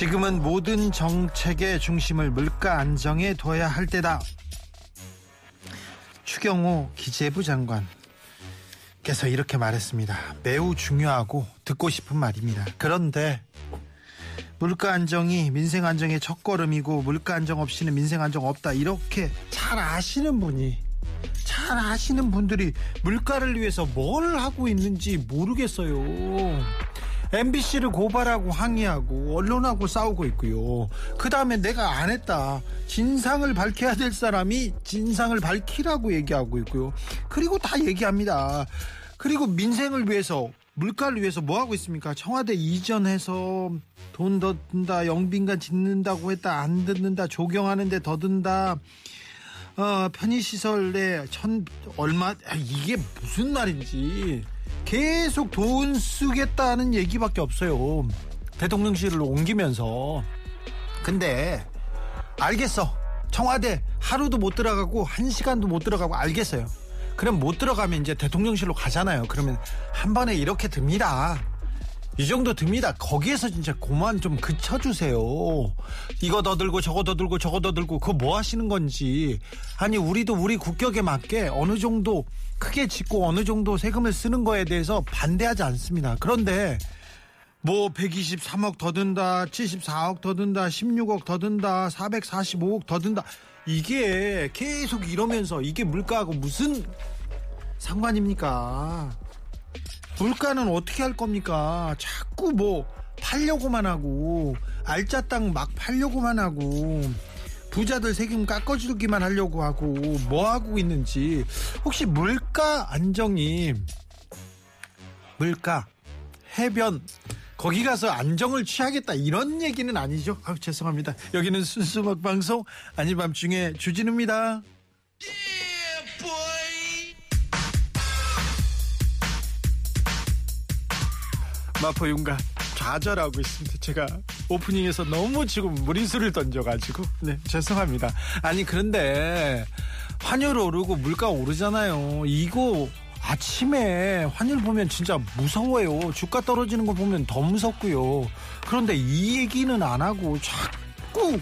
지금은 모든 정책의 중심을 물가 안정에 둬야 할 때다. 추경호 기재부 장관 께서 이렇게 말했습니다. 매우 중요하고 듣고 싶은 말입니다. 그런데 물가 안정이 민생 안정의 첫걸음이고 물가 안정 없이는 민생 안정 없다. 이렇게 잘 아시는 분이 잘 아시는 분들이 물가를 위해서 뭘 하고 있는지 모르겠어요. MBC를 고발하고 항의하고 언론하고 싸우고 있고요. 그 다음에 내가 안 했다. 진상을 밝혀야 될 사람이 진상을 밝히라고 얘기하고 있고요. 그리고 다 얘기합니다. 그리고 민생을 위해서 물가를 위해서 뭐 하고 있습니까? 청와대 이전해서 돈 더 든다, 영빈관 짓는다고 했다, 안 듣는다, 조경하는데 더 든다. 어, 편의시설에 천 얼마 아, 이게 무슨 말인지 계속 돈 쓰겠다는 얘기밖에 없어요. 대통령실로 옮기면서 근데 알겠어. 청와대 하루도 못 들어가고 한 시간도 못 들어가고 알겠어요. 그럼 못 들어가면 이제 대통령실로 가잖아요. 그러면 한 번에 이렇게 듭니다. 이 정도 듭니다. 거기에서 진짜 그만 좀 그쳐주세요. 이거 더 들고 저거 더 들고 저거 더 들고 그거 뭐 하시는 건지. 아니 우리도 우리 국격에 맞게 어느 정도 크게 짓고 어느 정도 세금을 쓰는 거에 대해서 반대하지 않습니다. 그런데 뭐 123억 더 든다, 74억 더 든다, 16억 더 든다, 445억 더 든다. 이게 계속 이러면서 이게 물가하고 무슨 상관입니까? 물가는 어떻게 할 겁니까? 자꾸 뭐 팔려고만 하고 알짜 땅 막 팔려고만 하고 부자들 세금 깎아주기만 하려고 하고 뭐 하고 있는지 혹시 물가 안정이 물가 해변 거기 가서 안정을 취하겠다 이런 얘기는 아니죠? 아 죄송합니다. 여기는 순수 음악 방송 아니 밤중에 주진우입니다. 마포 윤가 좌절하고 있습니다. 제가 오프닝에서 너무 지금 무리수를 던져가지고 네 죄송합니다. 아니 그런데 환율 오르고 물가 오르잖아요. 이거 아침에 환율 보면 진짜 무서워요. 주가 떨어지는 거 보면 더 무섭고요. 그런데 이 얘기는 안 하고 자꾸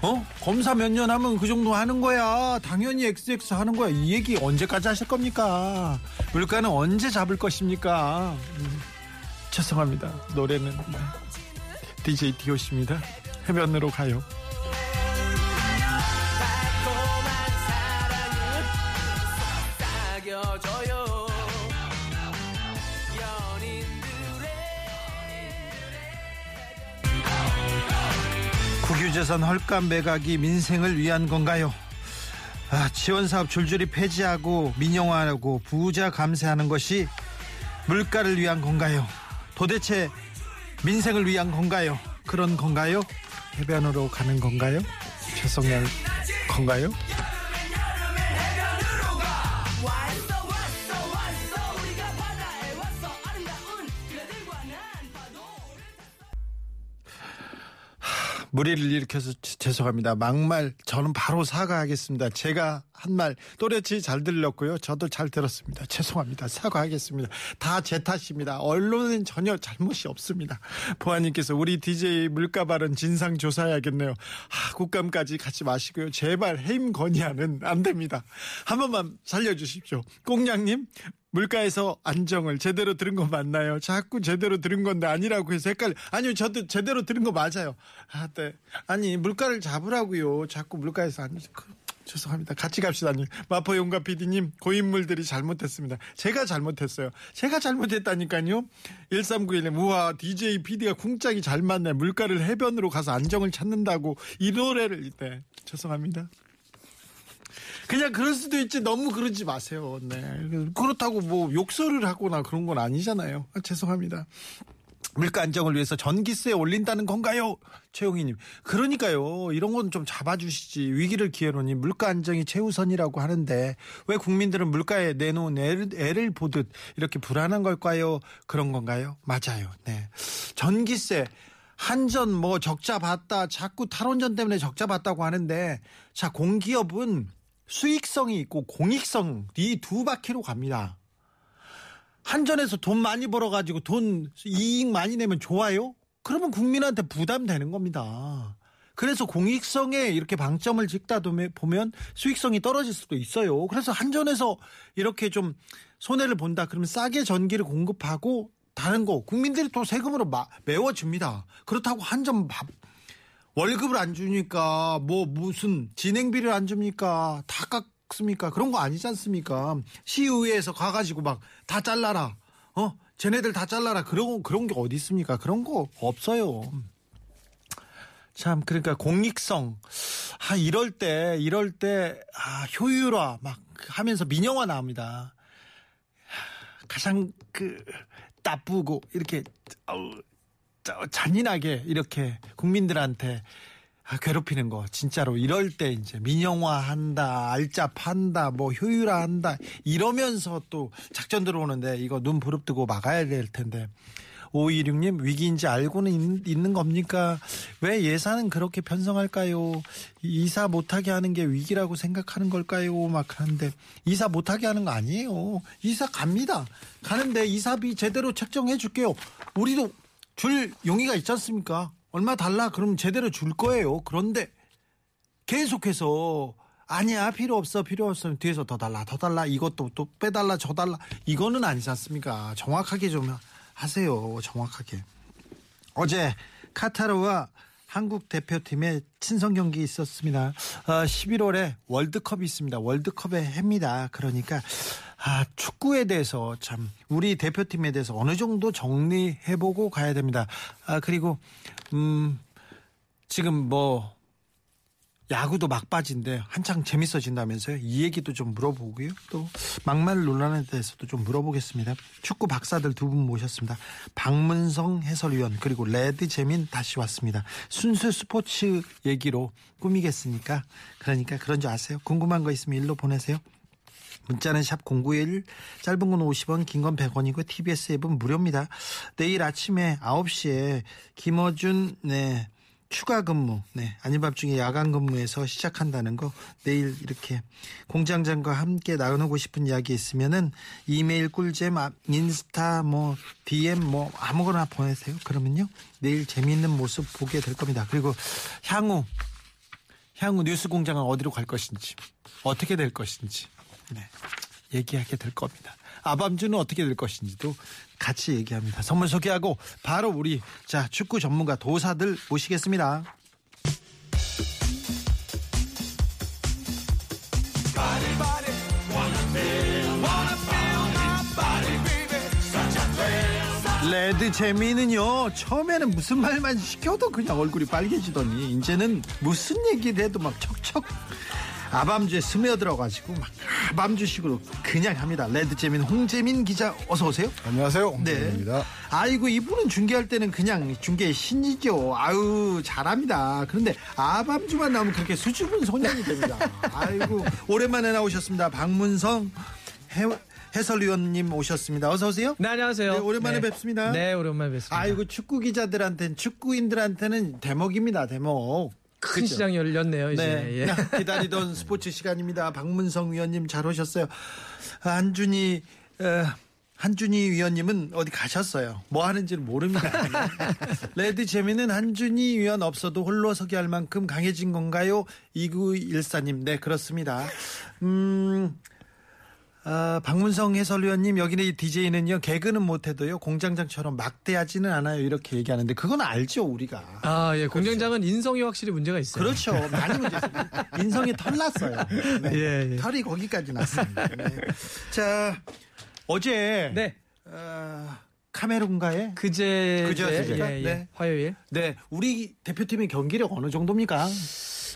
어 검사 몇 년 하면 그 정도 하는 거야. 당연히 XX 하는 거야. 이 얘기 언제까지 하실 겁니까? 물가는 언제 잡을 것입니까? 음. 죄송합니다. 노래는 DJ 디오씨입니다. 해변으로 가요. 국유재산 헐값 매각이 민생을 위한 건가요? 아, 지원사업 줄줄이 폐지하고 민영화하고 부자 감세하는 것이 물가를 위한 건가요? 도대체 민생을 위한 건가요? 그런 건가요? 해변으로 가는 건가요? 죄송할 건가요? 무리를 일으켜서 죄송합니다. 막말 저는 바로 사과하겠습니다. 제가 한 말 또렷이 잘 들렸고요. 저도 잘 들었습니다. 죄송합니다. 사과하겠습니다. 다 제 탓입니다. 언론은 전혀 잘못이 없습니다. 보아님께서 우리 DJ 물가 발언 진상 조사해야겠네요. 아, 국감까지 같이 마시고요. 제발 해임 건의하는 안 됩니다. 한 번만 살려주십시오. 꽁냥님 물가에서 안정을 제대로 들은 거 맞나요? 자꾸 제대로 들은 건데 아니라고 해서 헷갈려. 아니요, 저도 제대로 들은 거 맞아요. 아, 네. 아니, 물가를 잡으라고요. 자꾸 물가에서 안정. 죄송합니다. 같이 갑시다 님. 마포 용가 PD님, 고인물들이 잘못했습니다. 제가 잘못했어요. 제가 잘못했다니까요. 1391님, 우와, DJ PD가 쿵짝이 잘 맞네. 물가를 해변으로 가서 안정을 찾는다고 이 노래를, 네. 죄송합니다. 그냥 그럴 수도 있지 너무 그러지 마세요. 네. 그렇다고 뭐 욕설을 하거나 그런 건 아니잖아요. 아, 죄송합니다. 물가 안정을 위해서 전기세 올린다는 건가요? 최용희님. 그러니까요. 이런 건 좀 잡아주시지. 위기를 기회로니 물가 안정이 최우선이라고 하는데 왜 국민들은 물가에 내놓은 애를, 애를 보듯 이렇게 불안한 걸까요? 그런 건가요? 맞아요. 네. 전기세. 한전 뭐 적자 봤다. 자꾸 탈원전 때문에 적자 봤다고 하는데 자, 공기업은 수익성이 있고 공익성 이 두 바퀴로 갑니다. 한전에서 돈 많이 벌어가지고 돈 이익 많이 내면 좋아요? 그러면 국민한테 부담되는 겁니다. 그래서 공익성에 이렇게 방점을 찍다 보면 수익성이 떨어질 수도 있어요. 그래서 한전에서 이렇게 좀 손해를 본다 그러면 싸게 전기를 공급하고 다른 거 국민들이 또 세금으로 마, 메워줍니다. 그렇다고 한전 밥 월급을 안 주니까 뭐 무슨 진행비를 안 줍니까? 다 깎습니까? 그런 거 아니지 않습니까? 시의회에서 가가지고 막 다 잘라라. 어? 쟤네들 다 잘라라. 그런 그런 게 어디 있습니까? 그런 거 없어요. 참 그러니까 공익성 아 이럴 때 이럴 때 아 효율화 막 하면서 민영화 나옵니다. 가장 그 나쁘고 이렇게 어우, 잔인하게 이렇게 국민들한테 아, 괴롭히는 거 진짜로 이럴 때 이제 민영화한다 알짜판다 뭐 효율화한다 이러면서 또 작전 들어오는데 이거 눈 부릅뜨고 막아야 될 텐데 526님 위기인지 알고는 있, 는 겁니까? 왜 예산은 그렇게 편성할까요? 이사 못하게 하는 게 위기라고 생각하는 걸까요? 막 하는데 이사 못하게 하는 거 아니에요. 이사 갑니다. 가는데 이사비 제대로 책정해 줄게요. 우리도 줄 용의가 있지 않습니까? 얼마 달라? 그럼 제대로 줄 거예요. 그런데 계속해서 아니야 필요 없어 필요 없어 뒤에서 더 달라 더 달라 이것도 또 빼달라 저 달라 이거는 아니지 않습니까? 정확하게 좀 하세요. 정확하게. 어제 카타르와 한국 대표팀의 친선 경기 있었습니다. 어, 11월에 월드컵이 있습니다. 월드컵의 해입니다. 그러니까 아, 축구에 대해서 참 우리 대표팀에 대해서 어느 정도 정리해보고 가야 됩니다. 아, 그리고 음 지금 뭐 야구도 막바지인데 한창 재밌어진다면서요. 이 얘기도 좀 물어보고요. 또 막말 논란에 대해서도 좀 물어보겠습니다. 축구 박사들 두 분 모셨습니다. 박문성 해설위원 그리고 레드 재민 다시 왔습니다. 순수 스포츠 얘기로 꾸미겠으니까 그러니까 그런 줄 아세요? 궁금한 거 있으면 일로 보내세요. 문자는 샵 0921, 짧은 건 50원, 긴 건 100원이고 TBS 앱은 무료입니다. 내일 아침에 9시에 김어준 네, 추가 근무, 네, 아닌 밤 중에 야간 근무에서 시작한다는 거 내일 이렇게 공장장과 함께 나누고 싶은 이야기 있으면은 이메일 꿀잼, 아, 인스타, 뭐 DM 뭐 아무거나 보내세요. 그러면요 내일 재미있는 모습 보게 될 겁니다. 그리고 향후 향후 뉴스 공장은 어디로 갈 것인지 어떻게 될 것인지 네, 얘기하게 될 겁니다. 아밤주는 어떻게 될 것인지도 같이 얘기합니다. 선물 소개하고 바로 우리 자 축구 전문가 도사들 모시겠습니다. 레드 재미는요 처음에는 무슨 말만 시켜도 그냥 얼굴이 빨개지더니 이제는 무슨 얘기를 해도 막 척척 아밤주에 스며들어가지고 막 아밤주식으로 그냥 합니다. 레드재민 홍재민 기자 어서 오세요. 안녕하세요. 홍재민입니다. 네. 아이고 이분은 중계할 때는 그냥 중계 신이죠. 아유 잘합니다. 그런데 아밤주만 나오면 그렇게 수줍은 소년이 됩니다. 아이고 오랜만에 나오셨습니다. 박문성 해, 해설위원님 오셨습니다. 어서 오세요. 네 안녕하세요. 네, 오랜만에 네. 뵙습니다. 네 오랜만에 뵙습니다. 아이고 축구 기자들한테는 축구인들한테는 대목입니다. 대목. 큰 그죠? 시장이 열렸네요 이제. 네. 예. 기다리던 스포츠 시간입니다. 박문성 위원님 잘 오셨어요. 한준희 어, 한준희 위원님은 어디 가셨어요? 뭐 하는지는 모릅니다. 레드 재미는 한준희 위원 없어도 홀로 서기 할 만큼 강해진 건가요? 2914님, 네, 그렇습니다. 음, 아, 박문성 해설위원님, 여기는 이 DJ는요, 개그는 못해도요, 공장장처럼 막대하지는 않아요. 이렇게 얘기하는데, 그건 알죠, 우리가. 아 예. 공장장은 인성이 확실히 문제가 있어요. 그렇죠. 많이 문제 있어요. 인성이 털 났어요. 네. 예, 예. 털이 거기까지 났습니다. 네. 자, 어제 네. 어, 카메룬가에 그제 그제였습니까? 예, 예. 네. 화요일 네, 우리 대표팀의 경기력 어느 정도입니까?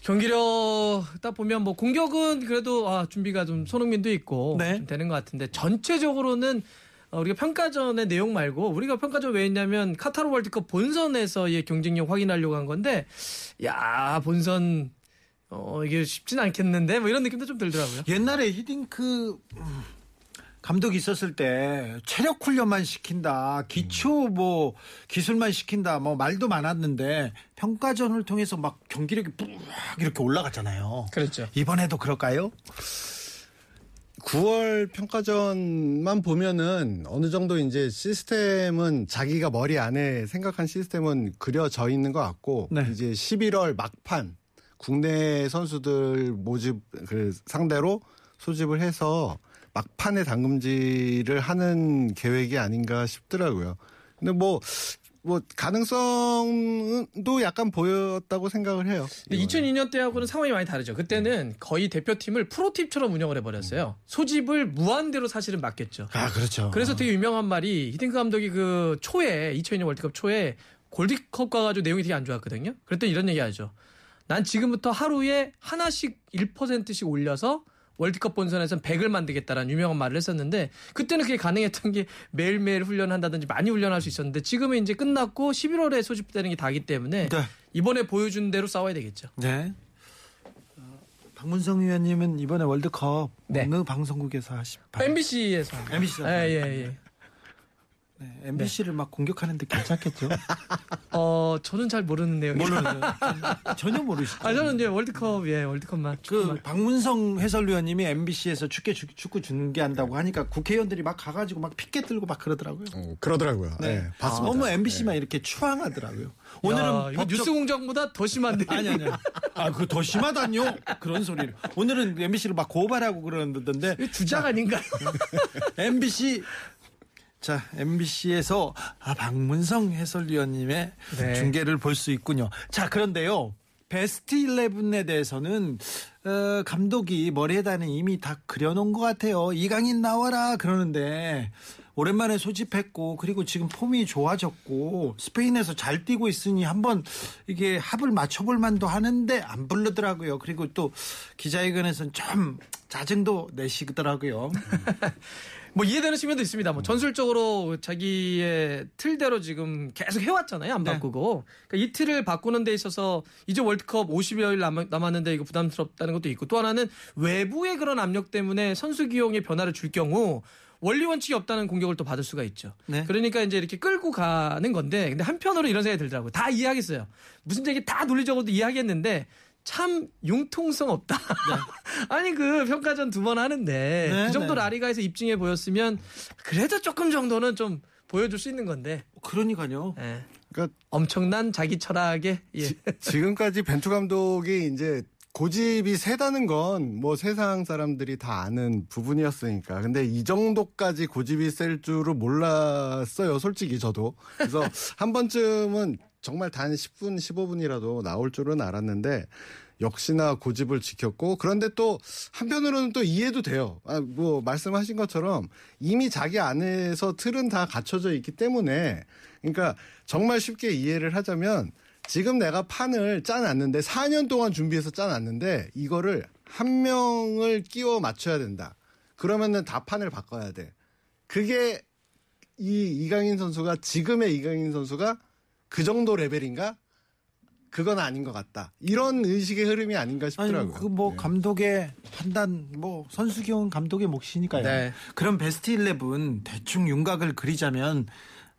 경기력 딱 보면 뭐 공격은 그래도 아, 준비가 좀 손흥민도 있고 네. 좀 되는 것 같은데 전체적으로는 어, 우리가 평가전의 내용 말고 우리가 평가전 왜 했냐면 카타르 월드컵 본선에서의 경쟁력 확인하려고 한 건데 야 본선 어 이게 쉽진 않겠는데 뭐 이런 느낌도 좀 들더라고요. 옛날에 히딩크 음, 감독이 있었을 때 체력 훈련만 시킨다, 기초 뭐 기술만 시킨다, 뭐 말도 많았는데 평가전을 통해서 막 경기력이 뿡 이렇게 올라갔잖아요. 그렇죠. 이번에도 그럴까요? 9월 평가전만 보면은 어느 정도 이제 시스템은 자기가 머리 안에 생각한 시스템은 그려져 있는 것 같고 네. 이제 11월 막판 국내 선수들 모집 그 상대로 소집을 해서 막판에 당금질을 하는 계획이 아닌가 싶더라고요. 근데 뭐, 뭐, 가능성도 약간 보였다고 생각을 해요. 근데 2002년 때하고는 상황이 많이 다르죠. 그때는 거의 대표팀을 프로팀처럼 운영을 해버렸어요. 소집을 무한대로 사실은 맡겼죠. 아 그렇죠. 그래서 되게 유명한 말이 히딩크 감독이 그 초에 2002년 월드컵 초에 골드컵 가가지고 내용이 되게 안 좋았거든요. 그랬더니 이런 얘기하죠. 난 지금부터 하루에 하나씩 1%씩 올려서 월드컵 본선에선 100을 만들겠다라는 유명한 말을 했었는데 그때는 그게 가능했던 게 매일매일 훈련한다든지 많이 훈련할 수 있었는데 지금은 이제 끝났고 11월에 소집되는 게 다기 때문에 네. 이번에 보여준 대로 싸워야 되겠죠. 네. 어, 박문성 위원님은 이번에 월드컵 네. 어느 방송국에서 하십니까? MBC에서. MBC. 예, 예, 예. 네, MBC를 막 공격하는데 괜찮겠죠? 어, 저는 잘 모르는 내용이에요. 모르는 전혀 모르시죠? 아, 저는 이제 월드컵, 예, 월드컵만. 그 축구만. 박문성 해설위원님이 MBC에서 축구 축구 중계한다고 하니까 국회의원들이 막 가가지고 막 피켓 들고 막 그러더라고요. 어, 그러더라고요. 네, 봤습니다. 너무 MBC만 이렇게 추앙하더라고요. 오늘은 야, 법적- 뉴스 공장보다 더 심한데. 아니 아니. 아, 그 더 심하다뇨? 그런 소리를. 오늘은 MBC를 막 고발하고 그러는데 이거 주작 아닌가요? MBC 자, MBC에서 아, 박문성 해설위원님의 네. 중계를 볼 수 있군요. 자, 그런데요. 베스트 11에 대해서는 어, 감독이 머리에다는 이미 다 그려놓은 것 같아요. 이강인 나와라 그러는데 오랜만에 소집했고 그리고 지금 폼이 좋아졌고 스페인에서 잘 뛰고 있으니 한번 이게 합을 맞춰볼 만도 하는데 안 부르더라고요. 그리고 또 기자회견에서는 좀 짜증도 내시더라고요. 뭐 이해되는 측면도 있습니다. 뭐 전술적으로 자기의 틀대로 지금 계속 해왔잖아요. 안 네. 바꾸고. 그러니까 이 틀을 바꾸는 데 있어서 이제 월드컵 50여일 남, 남았는데 이거 부담스럽다는 것도 있고 또 하나는 외부의 그런 압력 때문에 선수 기용에 변화를 줄 경우 원리 원칙이 없다는 공격을 또 받을 수가 있죠. 네. 그러니까 이제 이렇게 끌고 가는 건데 근데 한편으로 이런 생각이 들더라고요. 다 이해하겠어요. 무슨 얘기 다 논리적으로도 이해하겠는데 참 융통성 없다. 아니 그 평가전 두 번 하는데 네, 그 정도 네. 라리가에서 입증해 보였으면 그래도 조금 정도는 좀 보여줄 수 있는 건데 그러니까요. 예. 그러니까 엄청난 자기 철학에 예. 지 금까지 벤투 감독이 이제 고집이 세다는 건 뭐 세상 사람들이 다 아는 부분이었으니까. 근데 이 정도까지 고집이 셀 줄은 몰랐어요, 솔직히 저도. 그래서 한 번쯤은 정말 단 10분, 15분이라도 나올 줄은 알았는데 역시나 고집을 지켰고 그런데 또 한편으로는 또 이해도 돼요. 아, 뭐 말씀하신 것처럼 이미 자기 안에서 틀은 다 갖춰져 있기 때문에 그러니까 정말 쉽게 이해를 하자면 지금 내가 판을 짜놨는데 4년 동안 준비해서 짜놨는데 이거를 한 명을 끼워 맞춰야 된다. 그러면은 다 판을 바꿔야 돼. 그게 이 이강인 선수가 지금의 이강인 선수가 그 정도 레벨인가? 그건 아닌 것 같다. 이런 의식의 흐름이 아닌가 아니 싶더라고요. 그뭐 네. 감독의 판단 뭐 선수 기용 감독의 몫이니까요. 네. 그럼 베스트 11 대충 윤곽을 그리자면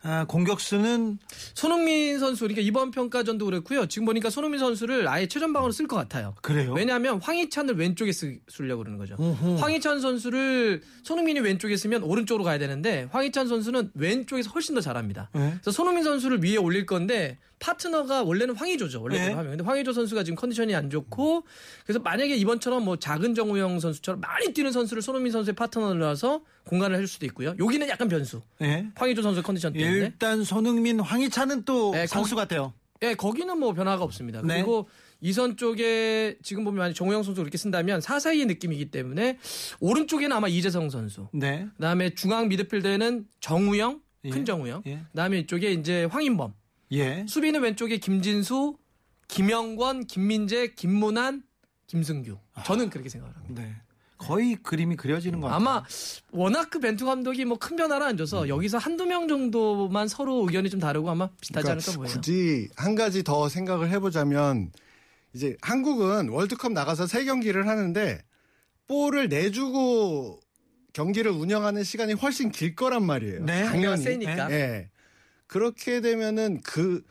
아, 공격수는 손흥민 선수 그러니까 이번 평가전도 그렇고요. 지금 보니까 손흥민 선수를 아예 최전방으로 쓸 것 같아요. 그래요. 왜냐하면 황희찬을 왼쪽에 쓰, 쓰려고 그러는 거죠. 어허. 황희찬 선수를 손흥민이 왼쪽에 쓰면 오른쪽으로 가야 되는데 황희찬 선수는 왼쪽에서 훨씬 더 잘합니다. 네. 그래서 손흥민 선수를 위에 올릴 건데 파트너가 원래는 황의조죠. 원래 네. 로 하면. 근데 황의조 선수가 지금 컨디션이 안 좋고 그래서 만약에 이번처럼 뭐 작은 정우영 선수처럼 많이 뛰는 선수를 손흥민 선수의 파트너로 놔서 공간을 해줄 수도 있고요. 여기는 약간 변수. 예. 황의조 선수의 컨디션 때문에. 일단 손흥민, 황희찬은 또 네, 선수 같아요. 예, 거기는 뭐 변화가 없습니다. 네. 그리고 이선 쪽에 지금 보면 만약 정우영 선수 그렇게 쓴다면 사사이의 느낌이기 때문에 오른쪽에는 아마 이재성 선수. 네. 그다음에 중앙 미드필더에는 정우영, 예. 큰 정우영. 예. 그다음에 이쪽에 이제 황인범. 예. 수비는 왼쪽에 김진수, 김영권, 김민재, 김문환, 김승규. 저는 그렇게 생각을 합니다. 네. 거의 그림이 그려지는 것 같아요. 아마 워낙 그 벤투 감독이 뭐 큰 변화를 안 줘서 여기서 한두 명 정도만 서로 의견이 좀 다르고 아마 비슷하지 않을까 보여요. 그러니까 굳이 한 가지 더 생각을 해보자면 이제 한국은 월드컵 나가서 세 경기를 하는데 볼을 내주고 경기를 운영하는 시간이 훨씬 길 거란 말이에요. 네. 당연히. 세니까. 예. 그렇게 되면은 그,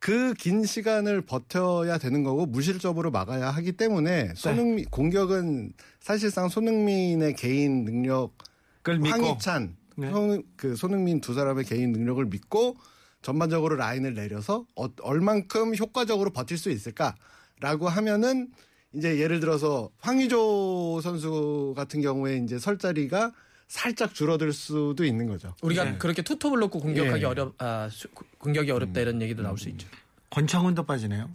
그 긴 시간을 버텨야 되는 거고 무실점으로 막아야 하기 때문에 손흥민, 공격은 사실상 손흥민의 개인 능력. 황희찬, 네. 손, 그 손흥민 두 사람의 개인 능력을 믿고 전반적으로 라인을 내려서 어, 얼만큼 효과적으로 버틸 수 있을까라고 하면은 이제 예를 들어서 황의조 선수 같은 경우에 이제 설 자리가 살짝 줄어들 수도 있는 거죠. 우리가 네. 그렇게 투톱을 놓고 공격하기 예. 어렵, 아, 수- 공격이 어렵다 음. 이런 얘기도 나올 수 있죠. 권창훈도 빠지네요.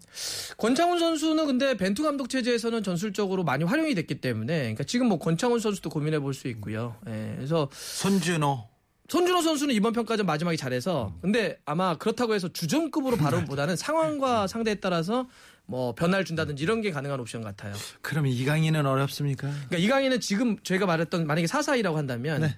권창훈 선수는 근데 벤투 감독 체제에서는 전술적으로 많이 활용이 됐기 때문에 그러니까 지금 뭐 권창훈 선수도 고민해 볼 수 있고요. 예, 그래서 손준호. 손준호 선수는 이번 평가전 마지막에 잘해서 근데 아마 그렇다고 해서 주전급으로 바로보다는 상황과 상대에 따라서 뭐 변화를 준다든지 이런 게 가능한 옵션 같아요. 그럼 이강인은 어렵습니까? 그러니까 이강인은 지금 저희가 말했던 만약에 4-4-2라고 한다면 네.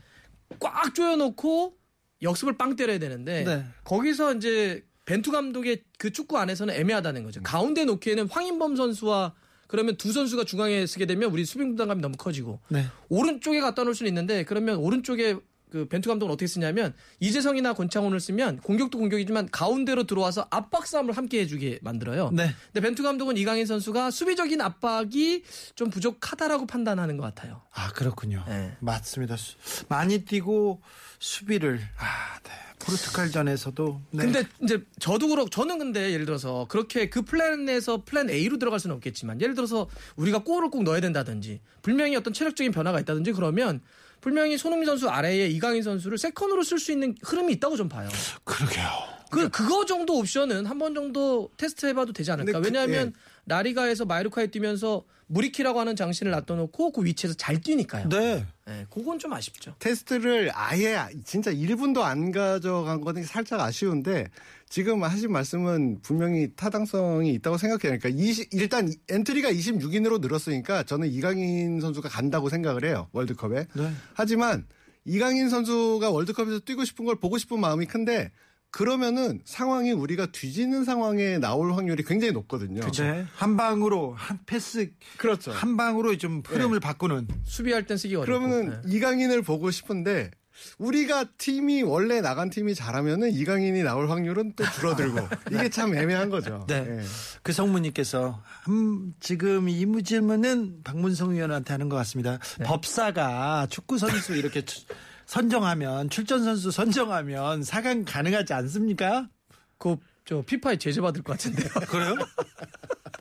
꽉 조여놓고 역습을 빵 때려야 되는데 네. 거기서 이제 벤투 감독의 그 축구 안에서는 애매하다는 거죠. 가운데 놓기에는 황인범 선수와 그러면 두 선수가 중앙에 쓰게 되면 우리 수비 부담감이 너무 커지고 네. 오른쪽에 갖다 놓을 수는 있는데 그러면 오른쪽에 그 벤투 감독은 어떻게 쓰냐면 이재성이나 권창훈을 쓰면 공격도 공격이지만 가운데로 들어와서 압박 싸움을 함께 해주게 만들어요. 네. 근데 벤투 감독은 이강인 선수가 수비적인 압박이 좀 부족하다라고 판단하는 것 같아요. 아 그렇군요. 네. 맞습니다. 수- 많이 뛰고 수비를 아, 네. 포르투갈전에서도 네. 근데 이제 저도 그렇고 저는 근데 예를 들어서 그렇게 그 플랜에서 플랜 A로 들어갈 수는 없겠지만 예를 들어서 우리가 골을 꼭 넣어야 된다든지 분명히 어떤 체력적인 변화가 있다든지 그러면 분명히 손흥민 선수 아래에 이강인 선수를 second로 쓸 수 있는 흐름이 있다고 좀 봐요. 그러게요. 그 그거 정도 옵션은 한 번 정도 테스트 해봐도 되지 않을까? 그- 왜냐하면 예. 라리가에서 마요르카에 뛰면서 무리키라고 하는 장신을 놔둬놓고 그 위치에서 잘 뛰니까요. 네. 예, 그건 좀 아쉽죠. 테스트를 아예 진짜 1분도 안 가져간 거는 살짝 아쉬운데 지금 하신 말씀은 분명히 타당성이 있다고 생각해요. 그러니까 20 일단 엔트리가 26인으로 늘었으니까 저는 이강인 선수가 간다고 생각을 해요. 월드컵에. 네. 하지만 이강인 선수가 월드컵에서 뛰고 싶은 걸 보고 싶은 마음이 큰데 그러면은 상황이 우리가 뒤지는 상황에 나올 확률이 굉장히 높거든요. 네. 한 방으로 한 패스 그렇죠. 한 방으로 좀 흐름을 바꾸는 수비할 땐 쓰기 어렵고. 그러면은 예. 이강인을 보고 싶은데 우리가 팀이 원래 나간 팀이 잘하면은 이강인이 나올 확률은 또 줄어들고 이게 참 애매한 거죠. 네. 예. 그 성무님께서 음, 지금 이 질문은 박문성 의원한테 하는 것 같습니다. 법사가 축구 선수 이렇게 추- 선정하면 출전 선수 선정하면 사강 가능하지 않습니까? 그 저 피파에 제재 받을 것 같은데요. 그래요?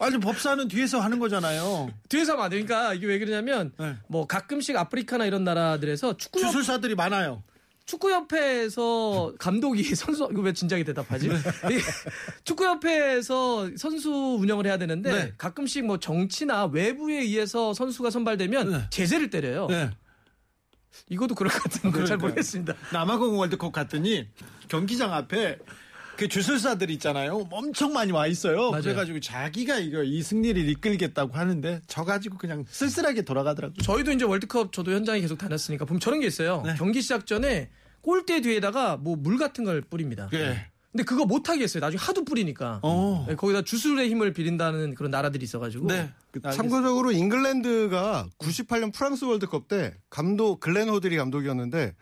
아니 법사는 뒤에서 하는 거잖아요. 뒤에서 하면 안 되니까 이게 왜 그러냐면 네. 뭐 가끔씩 아프리카나 이런 나라들에서 축구 주술사들이 많아요. 축구협회에서 감독이 선수 이거 왜 진작에 대답하지? 네. 이 축구협회에서 선수 운영을 해야 되는데 네. 가끔씩 뭐 정치나 외부에 의해서 선수가 선발되면 네. 제재를 때려요. 네. 이것도 그럴 것 같은데 잘 그러니까요. 모르겠습니다. 남아공 월드컵 갔더니 경기장 앞에 그 주술사들 있잖아요. 엄청 많이 와 있어요. 맞아요. 그래가지고 자기가 이거 이 승리를 이끌겠다고 하는데 저 가지고 그냥 쓸쓸하게 돌아가더라고요. 저희도 이제 월드컵 저도 현장에 계속 다녔으니까 보면 저런 게 있어요. 네. 경기 시작 전에 골대 뒤에다가 뭐 물 같은 걸 뿌립니다. 네. 근데 그거 못 하겠어요. 나중에 하도 뿌리니까. 어. 네, 거기다 주술의 힘을 빌린다는 그런 나라들이 있어가지고. 네. 참고적으로 잉글랜드가 98년 프랑스 월드컵 때 감독 글렌 호들 감독이었는데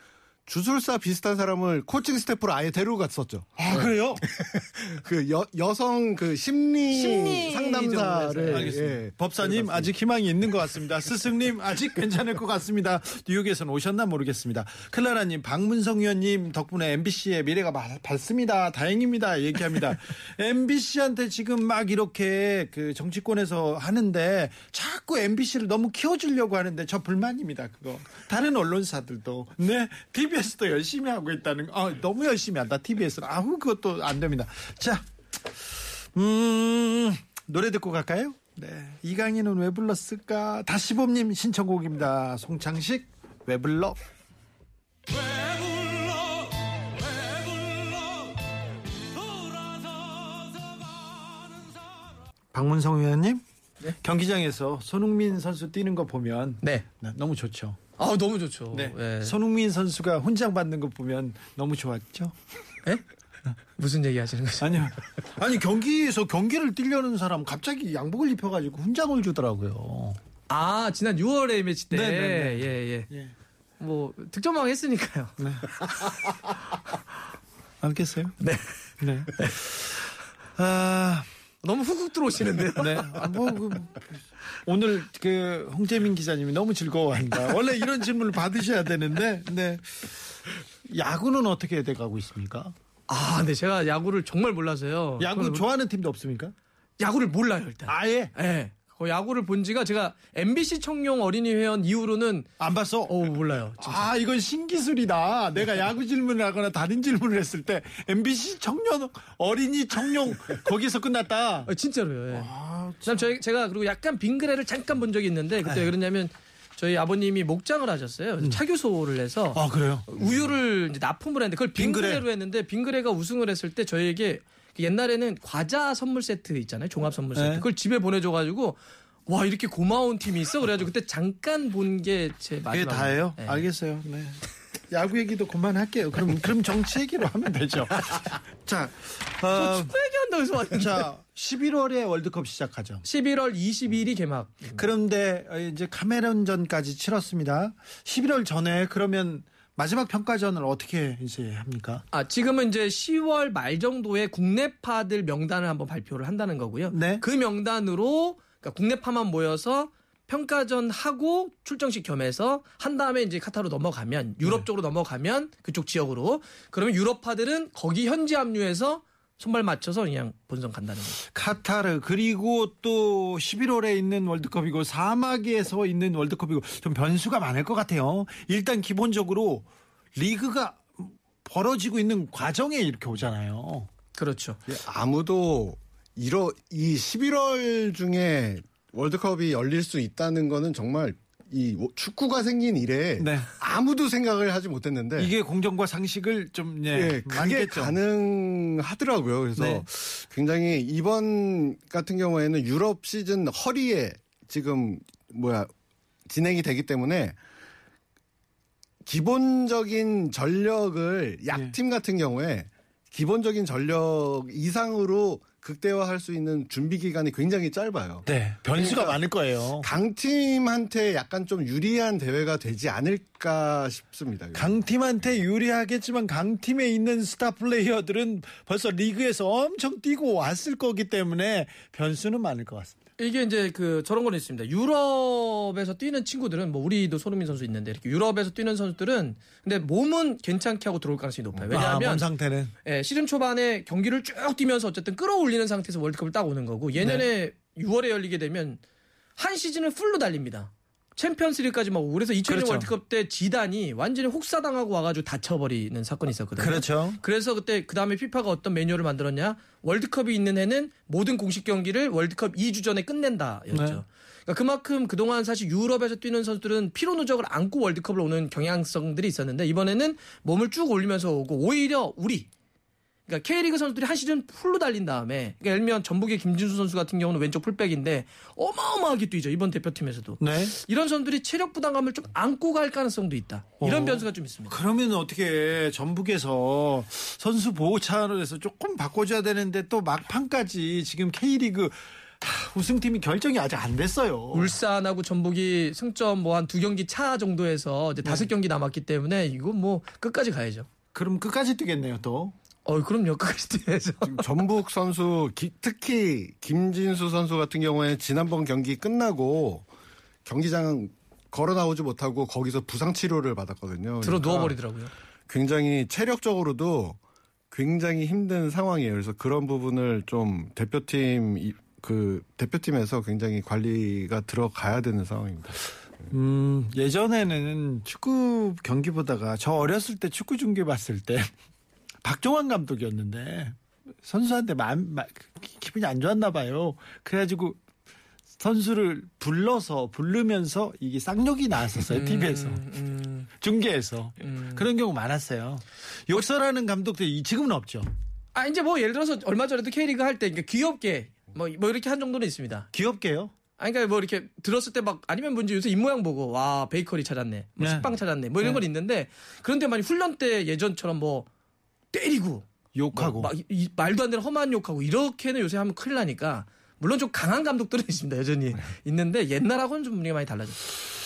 주술사 비슷한 사람을 코칭 스태프로 아예 데리고 갔었죠. 아 그래요? 그 여, 여성 그 심리, 심리 상담사를. 예, 법사님 아직 희망이 있는 것 같습니다. 스승님 아직 괜찮을 것 같습니다. 뉴욕에서는 오셨나 모르겠습니다. 클라라님, 박문성 위원님 덕분에 MBC의 미래가 마- 밝습니다. 다행입니다. 얘기합니다. MBC한테 지금 막 이렇게 그 정치권에서 하는데 자꾸 MBC를 너무 키워주려고 하는데 저 불만입니다. 그거 다른 언론사들도 네 TBS도 열심히 하고 있다는 거. 아, 너무 열심히 한다. TBS는 아무 그것도 안 됩니다. 자. 음, 노래 듣고 갈까요? 네. 이강인은 왜 불렀을까? 다시봄님 신청곡입니다. 송창식, 왜 불러? 박문성 의원님, 경기장에서 손흥민 선수 뛰는 거 보면 네. 네, 너무 좋죠. 아 너무 좋죠. 네. 예. 손흥민 선수가 훈장 받는 거 보면 너무 좋았죠. 예? 무슨 얘기 하시는 거죠? 아니요. 아니 경기에서 경기를 뛰려는 사람 갑자기 양복을 입혀가지고 훈장을 주더라고요. 아 지난 6월의 매치 때. 네, 네, 네. 예, 예. 예. 뭐 득점왕 했으니까요. 알겠어요? 네. 네. 아, 너무 훅훅 들어오시는데요. 네. 아, 뭐, 그, 오늘 그 홍재민 기자님이 너무 즐거워한다. 원래 이런 질문을 받으셔야 되는데, 네. 야구는 어떻게 돼가고 있습니까? 아, 네 제가 야구를 정말 몰라서요. 야구 좋아하는 팀도 없습니까? 야구를 몰라요 일단. 아예 예. 그 야구를 본 지가 제가 MBC 청룡 어린이 회원 이후로는 안 봤어. 어 몰라요. 진짜. 아, 이건 신기술이다. 내가 야구 질문을 하거나 다른 질문을 했을 때 MBC 청년 어린이 청룡 거기서 끝났다. 아, 진짜로요. 예. 아, 그다음 저희 제가 그리고 약간 빙그레를 잠깐 본 적이 있는데 그때 왜 그러냐면 저희 아버님이 목장을 하셨어요. 그래서 차교소를 해서 아 그래요? 우유를 이제 납품을 했는데 그걸 빙그레. 빙그레로 했는데 빙그레가 우승을 했을 때 저희에게 그 옛날에는 과자 선물 세트 있잖아요. 종합 선물 세트. 네. 그걸 집에 보내줘가지고 와 이렇게 고마운 팀이 있어. 그래가지고 그때 잠깐 본 게 제 마지막. 그게 다예요? 네. 알겠어요. 네. 야구 얘기도 그만할게요. 그럼 그럼 정치 얘기로 하면 되죠. 자, 저 어, 축구 얘기한다고 해서 왔는데. 자, 11월에 월드컵 시작하죠. 11월 20일이 개막. 그런데 어, 이제 카메론전까지 치렀습니다. 11월 전에 그러면 마지막 평가전을 어떻게 이제 합니까? 아, 지금은 이제 10월 말 정도에 국내파들 명단을 한번 발표를 한다는 거고요. 네. 그 명단으로 그러니까 국내파만 모여서 평가전 하고 출정식 겸해서 한 다음에 이제 카타로 넘어가면 유럽 네. 쪽으로 넘어가면 그쪽 지역으로 그러면 유럽파들은 거기 현지 합류해서 손발 맞춰서 그냥 본선 간다는 거죠. 카타르 그리고 또 11월에 있는 월드컵이고 사막에서 있는 월드컵이고 좀 변수가 많을 것 같아요. 일단 기본적으로 리그가 벌어지고 있는 과정에 이렇게 오잖아요. 그렇죠. 예, 아무도 이러 이 11월 중에 월드컵이 열릴 수 있다는 거는 정말 이 축구가 생긴 이래 네. 아무도 생각을 하지 못했는데 이게 공정과 상식을 좀 예, 예, 그게 많겠죠. 가능하더라고요. 그래서 네. 굉장히 이번 같은 경우에는 유럽 시즌 허리에 지금 뭐야 진행이 되기 때문에 기본적인 전력을 약팀 같은 경우에 기본적인 전력 이상으로 극대화할 수 있는 준비 기간이 굉장히 짧아요. 네, 변수가 그러니까 많을 거예요. 강팀한테 약간 좀 유리한 대회가 되지 않을까 싶습니다. 강팀한테 유리하겠지만 강팀에 있는 스타 플레이어들은 벌써 리그에서 엄청 뛰고 왔을 거기 때문에 변수는 많을 것 같습니다. 이게 이제 그 저런 건 있습니다. 유럽에서 뛰는 친구들은 뭐 우리도 손흥민 선수 있는데 이렇게 유럽에서 뛰는 선수들은 근데 몸은 괜찮게 하고 들어올 가능성이 높아요. 아, 왜냐하면 몸 상태는 예, 시즌 초반에 경기를 쭉 뛰면서 어쨌든 끌어올리는 상태에서 월드컵을 딱 오는 거고 예년에 6월에 열리게 되면 한 시즌을 풀로 달립니다. 챔피언스리까지 막 그래서 2000년 그렇죠. 월드컵 때 지단이 완전히 혹사당하고 와가지고 다쳐버리는 사건이 있었거든요. 그렇죠. 그래서 그때 그 다음에 피파가 어떤 매뉴얼을 만들었냐? 월드컵이 있는 해는 모든 공식 경기를 월드컵 2주 전에 끝낸다였죠. 네. 그러니까 그만큼 그동안 사실 유럽에서 뛰는 선수들은 피로 누적을 안고 월드컵을 오는 경향성들이 있었는데 이번에는 몸을 쭉 올리면서 오고 오히려 우리 그러니까 K리그 선수들이 한 시즌 풀로 달린 다음에 그러니까 예를 들면 전북의 김진수 선수 같은 경우는 왼쪽 풀백인데 어마어마하게 뛰죠 이번 대표팀에서도 네. 이런 선수들이 체력 부담감을 좀 안고 갈 가능성도 있다 이런 어. 변수가 좀 있습니다. 그러면 어떻게 전북에서 선수 보호 차원에서 조금 바꿔줘야 되는데 또 막판까지 지금 K리그 하, 우승팀이 결정이 아직 안 됐어요. 울산하고 전북이 승점 뭐 한 두 경기 차 정도에서 이제 다섯 경기 남았기 때문에 이거 뭐 끝까지 가야죠. 그럼 끝까지 뛰겠네요 또. 어, 그럼요. 지금 전북 선수 기- 특히 김진수 선수 같은 경우에 지난번 경기 끝나고 경기장 걸어 나오지 못하고 거기서 부상 치료를 받았거든요. 들어 그러니까 누워버리더라고요. 굉장히 체력적으로도 굉장히 힘든 상황이에요. 그래서 그런 부분을 좀 대표팀 이- 그 대표팀에서 굉장히 관리가 들어가야 되는 상황입니다. 음, 예전에는 축구 경기 보다가 저 어렸을 때 축구 중계 봤을 때 박종환 감독이었는데 선수한테 마음, 마- 기분이 안 좋았나 봐요. 그래가지고 선수를 불러서 부르면서 이게 쌍욕이 나왔었어요. TV에서. 음, 중계에서. 음. 그런 경우 많았어요. 욕설하는 감독들이 지금은 없죠. 아, 이제 뭐 예를 들어서 얼마 전에도 K리그 할 때 귀엽게 뭐, 뭐 이렇게 한 정도는 있습니다. 귀엽게요. 아니, 그러니까 뭐 이렇게 들었을 때 막 아니면 뭔지 요새 입모양 보고 와 베이커리 찾았네, 뭐 네. 식빵 찾았네, 뭐 이런 네. 건 있는데 그런데 만약 훈련 때 예전처럼 뭐 때리고 욕하고. 뭐막 이- 이 말도 안 되는 험한 욕하고 이렇게는 요새 하면 큰일 나니까 물론 좀 강한 감독들은 있습니다 여전히 네. 있는데 옛날하고는 좀 분위기가 많이 달라졌어요.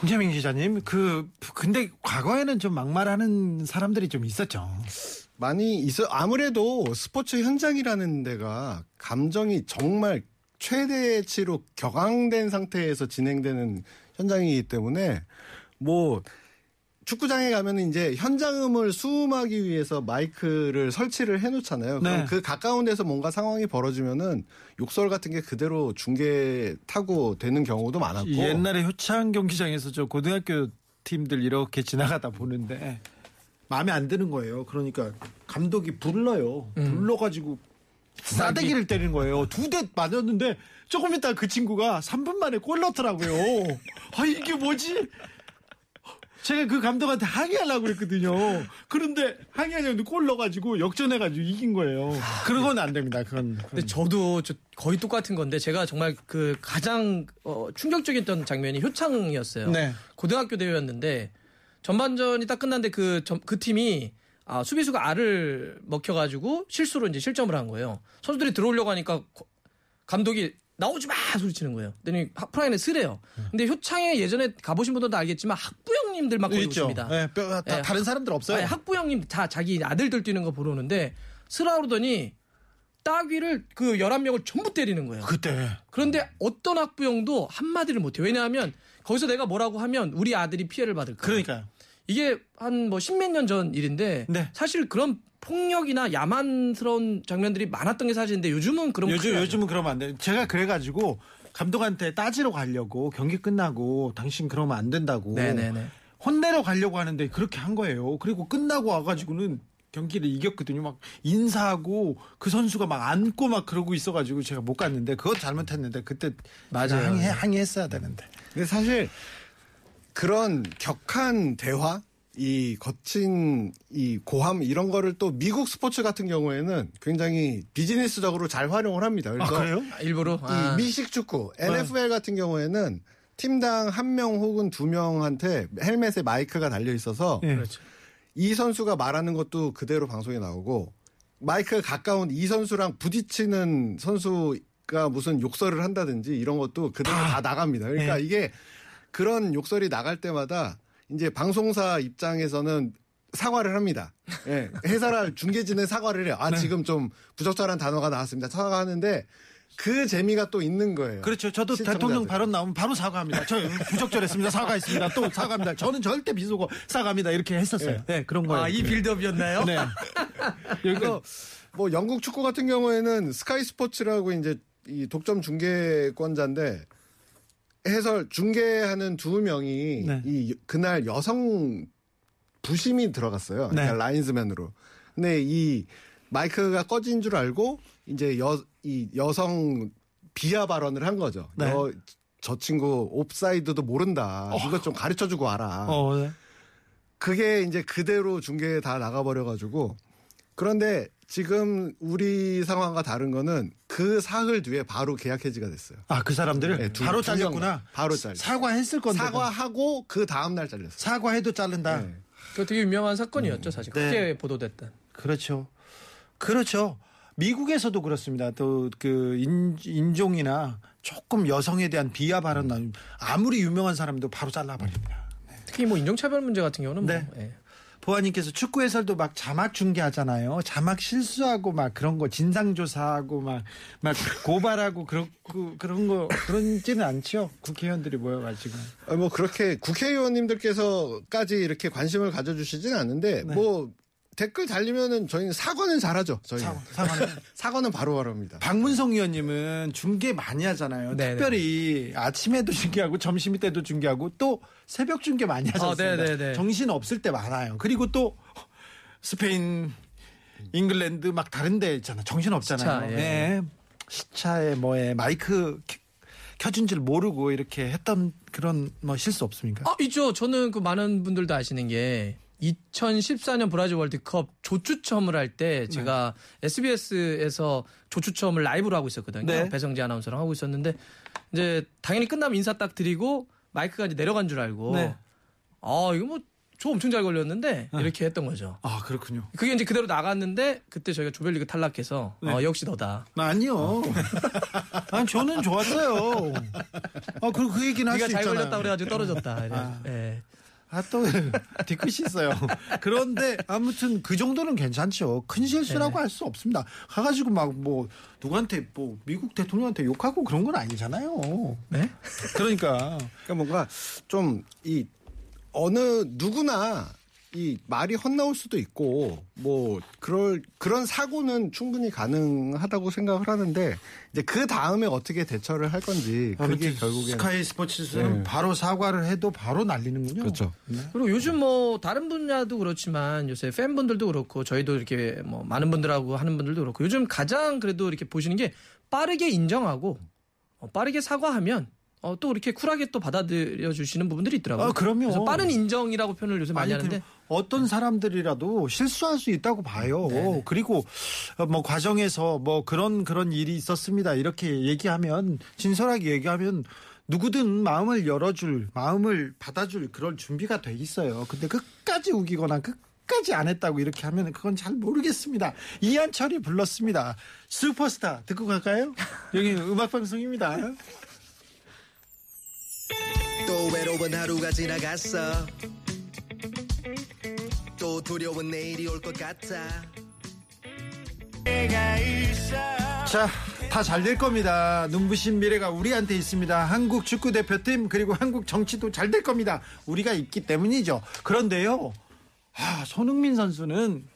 홍재민 기자님, 그 근데 과거에는 좀 막말하는 사람들이 좀 있었죠. 많이 있어 아무래도 스포츠 현장이라는 데가 감정이 정말 최대치로 격앙된 상태에서 진행되는 현장이기 때문에 뭐 축구장에 가면 이제 현장음을 수음하기 위해서 마이크를 설치를 해놓잖아요. 그럼 네. 그 가까운 데서 뭔가 상황이 벌어지면은 욕설 같은 게 그대로 중계 타고 되는 경우도 많았고. 옛날에 효창 경기장에서 저 고등학교 팀들 이렇게 지나가다 보는데 마음에 안 드는 거예요. 그러니까 감독이 불러요. 불러가지고 싸대기를 때리는 거예요. 두 대 맞았는데 조금 있다 그 친구가 3분 만에 골 넣더라고요. 아 이게 뭐지? 제가 그 감독한테 항의하려고 그랬거든요. 그런데 항의하려는데 골 넣어가지고 역전해가지고 이긴 거예요. 그런 건 안 됩니다. 그건. 그건. 근데 저도 저 거의 똑같은 건데 제가 정말 그 가장 어, 충격적이었던 장면이 효창이었어요. 네. 고등학교 대회였는데 전반전이 딱 끝났는데 그, 점- 그 팀이 아, 수비수가 알을 먹혀가지고 실수로 이제 실점을 한 거예요. 선수들이 들어오려고 하니까 거- 감독이 나오지 마 소리치는 거예요. 그랬더니 프라인에 쓰래요. 근데 효창에 예전에 가보신 분들도 알겠지만 학부 형님들 막 거기 오십니다. 네, 뼈- 다, 예, 다른 사람들 없어요. 아니, 학부 형님 다 자기 아들들 뛰는 거 보러 오는데 쓰라 그러더니 따귀를 그 11명을 전부 때리는 거예요. 그때. 그런데 어떤 학부형도 한마디를 못 해요. 왜냐하면 거기서 내가 뭐라고 하면 우리 아들이 피해를 받을 거예요. 그러니까요. 이게 한 뭐 십몇 년 전 일인데 네. 사실 그런 폭력이나 야만스러운 장면들이 많았던 게 사실인데 요즘은 그런 거 요즘. 요즘은 그러면 안 돼. 제가 그래가지고 감독한테 따지러 가려고 경기 끝나고 당신 그러면 안 된다고 네네네. 혼내러 가려고 하는데 그렇게 한 거예요. 그리고 끝나고 와가지고는 경기를 이겼거든요. 막 인사하고 그 선수가 막 안고 막 그러고 있어가지고 제가 못 갔는데 그것 잘못했는데 그때 맞아요. 항의, 항의했어야 되는데. 근데 사실 그런 격한 대화, 이 거친 이 고함 이런 거를 또 미국 스포츠 같은 경우에는 굉장히 비즈니스적으로 잘 활용을 합니다. 그래서 아, 일부러 이 아. 미식 축구 NFL 같은 경우에는 팀당 한 명 혹은 두 명한테 헬멧에 마이크가 달려 있어서 예. 그렇죠. 이 선수가 말하는 것도 그대로 방송에 나오고 마이크가 가까운 이 선수랑 부딪히는 선수가 무슨 욕설을 한다든지 이런 것도 그대로 다, 나갑니다. 그러니까 네. 이게 그런 욕설이 나갈 때마다 이제 방송사 입장에서는 사과를 합니다. 예. 회사를 중계진은 사과를 해요. 아, 네. 지금 좀 부적절한 단어가 나왔습니다. 사과하는데 그 재미가 또 있는 거예요. 그렇죠. 저도 시청자들. 대통령 발언 나오면 바로 사과합니다. 저 부적절했습니다. 사과했습니다. 또 사과합니다. 저는 절대 비속어 사과합니다. 이렇게 했었어요. 네, 그런 거예요. 아, 이 빌드업이었나요? 네. 그래서 뭐 영국 축구 같은 경우에는 스카이 스포츠라고 이제 이 독점 중계권자인데 해설 중계하는 두 명이 네. 이 그날 여성 부심이 들어갔어요. 네. 그러니까 라인즈맨으로. 근데 이 마이크가 꺼진 줄 알고 이제 여 이 여성 비하 발언을 한 거죠. 네. 너, 저 친구 옵사이드도 모른다. 이것 좀 가르쳐 주고 와라. 어, 네. 그게 이제 그대로 중계에 다 나가버려가지고 그런데 지금 우리 상황과 다른 거는 그 사흘 뒤에 바로 계약 해지가 됐어요. 아, 그 사람들을 네, 두- 바로 두 명, 잘렸구나. 바로 잘렸어요. 사과했을 건데. 사과하고 그 다음 날 잘렸어요. 사과해도 자른다. 네. 그 되게 유명한 사건이었죠, 사실. 네. 크게 보도됐던. 그렇죠. 그렇죠. 미국에서도 그렇습니다. 또 그 인종이나 조금 여성에 대한 비하 발언 나오면 아무리 유명한 사람도 바로 잘라버립니다. 특히 뭐 인종차별 문제 같은 경우는 네. 뭐 예. 보아님께서 축구 해설도 막 자막 중계하잖아요. 자막 실수하고 막 그런 거 진상 조사하고 막 막 고발하고 그런 그, 그런 거 그런지는 않죠. 국회의원들이 모여가지고. 아, 뭐 그렇게 국회의원님들께서까지 이렇게 관심을 가져주시진 않는데 네. 뭐 댓글 달리면은 저희는 사과는 잘하죠. 저희는 사과, 사과는. 사과는 바로바로 합니다. 박문성 의원님은 중계 많이 하잖아요. 네네. 특별히 아침에도 중계하고 점심 때도 중계하고 또 새벽 중계 많이 아, 않습니까? 네네네. 정신 없을 때 많아요. 그리고 또 스페인, 잉글랜드 막 다른데 있잖아. 정신 없잖아요. 시차, 예. 네. 시차에 뭐에 마이크 켜- 켜준 줄 모르고 이렇게 했던 그런 뭐 실수 없습니까? 아, 있죠. 저는 그 많은 분들도 아시는 게 2014년 브라질 월드컵 조추첨을 할 때 제가 SBS에서 조추첨을 라이브로 하고 있었거든요. 네. 배성재 아나운서랑 하고 있었는데 이제 당연히 끝나면 인사 딱 드리고 마이크가 이제 내려간 줄 알고 네. 아 이거 뭐 저 엄청 잘 걸렸는데 이렇게 했던 거죠. 아 그렇군요. 그게 이제 그대로 나갔는데 그때 저희가 조별리그 탈락해서 어, 역시 너다. 아니요. 아 저는 좋았어요. 아 그리고 그 얘기는 할 네가 수잘 있잖아요. 걸렸다 그래가지고 떨어졌다. 이래. 아. 예. 아또 뒤끝이 있어요. 그런데 아무튼 그 정도는 괜찮죠. 큰 실수라고 네. 할수 없습니다. 가가지고 막 뭐 누구한테 뭐 미국 대통령한테 욕하고 그런 건 아니잖아요. 네? 그러니까 그러니까 뭔가 좀 이 어느 누구나 이 말이 헛나올 수도 있고 뭐 그럴 그런 사고는 충분히 가능하다고 생각을 하는데 이제 그 다음에 어떻게 대처를 할 건지 그게 결국엔 스카이 스포츠에서는 네. 바로 사과를 해도 바로 날리는군요. 그렇죠. 그리고 요즘 뭐 다른 분야도 그렇지만 요새 팬분들도 그렇고 저희도 이렇게 뭐 많은 분들하고 하는 분들도 그렇고 요즘 가장 그래도 이렇게 보시는 게 빠르게 인정하고 어, 빠르게 사과하면 어, 또 이렇게 쿨하게 또 받아들여 주시는 부분들이 있더라고요. 아, 그럼요. 그래서 빠른 인정이라고 표현을 요새 많이 아니, 하는데 그 어떤 사람들이라도 실수할 수 있다고 봐요. 네네. 그리고 어, 뭐 과정에서 뭐 그런 그런 일이 있었습니다. 이렇게 얘기하면 진솔하게 얘기하면 누구든 마음을 열어줄 마음을 받아줄 그런 준비가 돼 있어요. 근데 끝까지 우기거나 끝까지 안 했다고 이렇게 하면 그건 잘 모르겠습니다. 이한철이 불렀습니다. 슈퍼스타 듣고 갈까요? 여기 음악 방송입니다. 또 외로운 하루가 지나갔어 또 두려운 내일이 올 것 같아 자, 다 잘 될 겁니다. 눈부신 미래가 우리한테 있습니다. 한국 축구 대표팀 그리고 한국 정치도 잘 될 겁니다. 우리가 있기 때문이죠. 그런데요, 아, 손흥민 선수는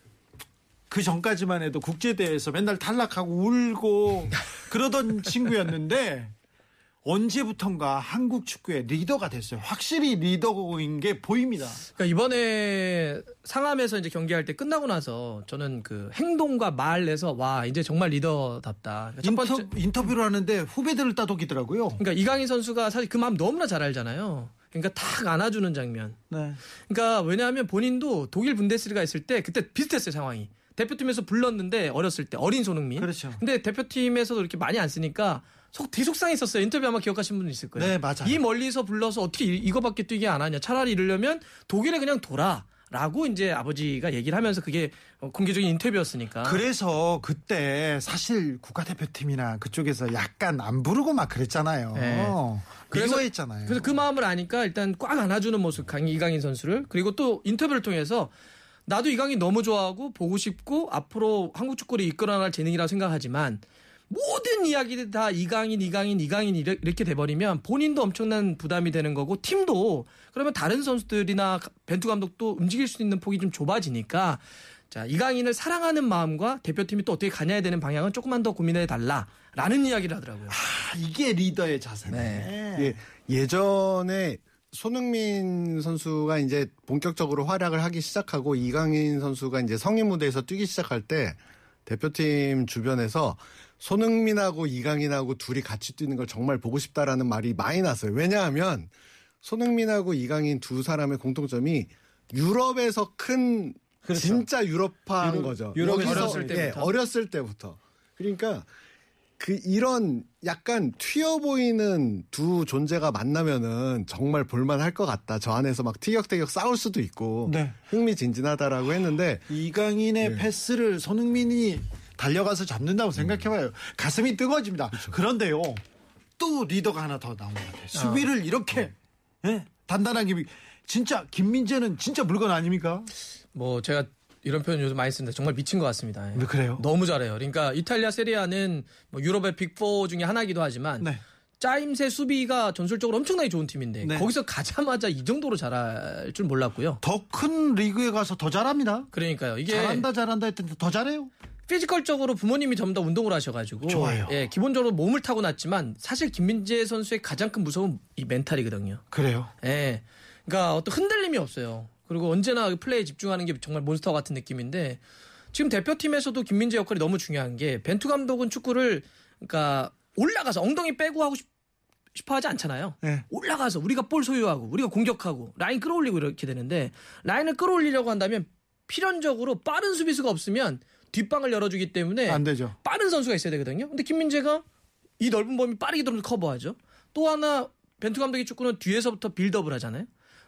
그 전까지만 해도 국제대회에서 맨날 탈락하고 울고 그러던 친구였는데 언제부턴가 한국 축구의 리더가 됐어요. 확실히 리더인 게 보입니다. 그러니까 이번에 상암에서 이제 경기할 때 끝나고 나서 저는 그 행동과 말에서 와 이제 정말 리더답다. 그러니까 첫 번째 인터, 인터뷰를 하는데 후배들을 따독이더라고요. 그러니까 이강인 선수가 사실 그 마음 너무나 잘 알잖아요. 그러니까 탁 안아주는 장면. 네. 그러니까 왜냐하면 본인도 독일 분데스리가 있을 때 그때 비슷했어요 상황이. 대표팀에서 불렀는데 어렸을 때 어린 손흥민. 그렇죠. 근데 대표팀에서도 이렇게 많이 안 쓰니까 속 되게 속상했었어요. 인터뷰 아마 기억하시는 분들 있을 거예요. 네, 맞아요. 이 멀리서 불러서 어떻게 이- 이거밖에 뛰게 안 하냐. 차라리 이러려면 독일에 그냥 돌아. 라고 이제 아버지가 얘기를 하면서 그게 어, 공개적인 인터뷰였으니까. 그래서 그때 사실 국가대표팀이나 그쪽에서 약간 안 부르고 막 그랬잖아요. 네. 그래서- 미워했잖아요. 그래서 그 마음을 아니까 일단 꽉 안아주는 모습 강 이강인 선수를 그리고 또 인터뷰를 통해서 나도 이강인 너무 좋아하고 보고 싶고 앞으로 한국 축구를 이끌어나갈 재능이라 고 생각하지만 모든 이야기들 다 이강인 이강인 이강인 이렇게 돼버리면 본인도 엄청난 부담이 되는 거고 팀도 그러면 다른 선수들이나 벤투 감독도 움직일 수 있는 폭이 좀 좁아지니까 자 이강인을 사랑하는 마음과 대표팀이 또 어떻게 가냐에 되는 방향은 조금만 더 고민해 달라라는 이야기를 하더라고요. 아, 이게 리더의 자세네. 예, 예전에 손흥민 선수가 이제 본격적으로 활약을 하기 시작하고 이강인 선수가 이제 성인 무대에서 뛰기 시작할 때 대표팀 주변에서 손흥민하고 이강인하고 둘이 같이 뛰는 걸 정말 보고 싶다라는 말이 많이 났어요. 왜냐하면 손흥민하고 이강인 두 사람의 공통점이 유럽에서 큰 그렇죠. 진짜 유럽파한 유럽- 거죠. 유럽에서 여기서, 어렸을 예, 때부터. 어렸을 때부터. 그러니까 그 이런 약간 튀어 보이는 두 존재가 만나면은 정말 볼만할 것 같다. 저 안에서 막 티격태격 싸울 수도 있고 네. 흥미진진하다라고 했는데 이강인의 네. 패스를 손흥민이 달려가서 잡는다고 생각해봐요. 가슴이 뜨거워집니다. 그런데요 또 리더가 하나 더 나온 것 같아요. 수비를 이렇게 예? 단단하게 미- 진짜 김민재는 진짜 물건 아닙니까? 뭐 제가 이런 표현 요즘 많이 쓰는데 정말 미친 것 같습니다. 예. 왜 그래요? 너무 잘해요. 그러니까 이탈리아 세리에 A는 뭐 유럽의 big 4 중에 하나이기도 하지만 네. 짜임새 수비가 전술적으로 엄청나게 좋은 팀인데 네. 거기서 가자마자 이 정도로 잘할 줄 몰랐고요. 더 큰 리그에 가서 더 잘합니다. 그러니까요. 이게 잘한다 잘한다 했더니 더 잘해요. physical적으로 부모님이 전부 다 운동을 하셔가지고 좋아요. 예, 기본적으로 몸을 타고 났지만 사실 김민재 선수의 가장 큰 무서운 이 mental이거든요. 그래요. 예. 그러니까 어떤 흔들림이 없어요. 그리고 언제나 그 플레이에 집중하는 게 정말 몬스터 같은 느낌인데 지금 대표팀에서도 김민재 역할이 너무 중요한 게 벤투 감독은 축구를 그러니까 올라가서 엉덩이 빼고 하고 싶, 싶어 하지 않잖아요. 네. 올라가서 우리가 볼 소유하고 우리가 공격하고 라인 끌어올리고 이렇게 되는데 라인을 끌어올리려고 한다면 필연적으로 빠른 수비수가 없으면 뒷방을 열어주기 때문에 안 되죠. 빠른 선수가 있어야 되거든요. 근데 김민재가 이 넓은 범위 빠르게 들어서 커버하죠. 또 하나 벤투 감독의 축구는 뒤에서부터 build-up을 하잖아요.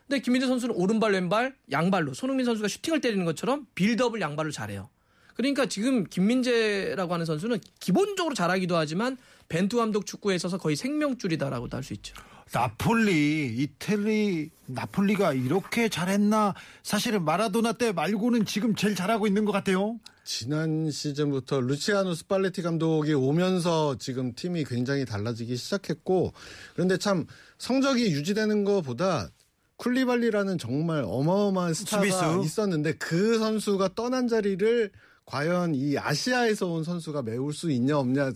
근데 김민재 선수는 오른발 왼발 양발로 손흥민 선수가 슈팅을 때리는 것처럼 build-up을 양발로 잘해요. 그러니까 지금 김민재라고 하는 선수는 기본적으로 잘하기도 하지만 벤투 감독 축구에 있어서 거의 생명줄이다라고도 할 수 있죠. 나폴리, 이태리, 나폴리가 이렇게 잘했나? 사실은 마라도나 때 말고는 지금 제일 잘하고 있는 것 같아요. 지난 시즌부터 루치아노 스팔레티 감독이 오면서 지금 팀이 굉장히 달라지기 시작했고 그런데 참 성적이 유지되는 것보다 쿨리발리라는 정말 어마어마한 스타가 수비수. 있었는데 그 선수가 떠난 자리를 과연 이 아시아에서 온 선수가 메울 수 있냐 없냐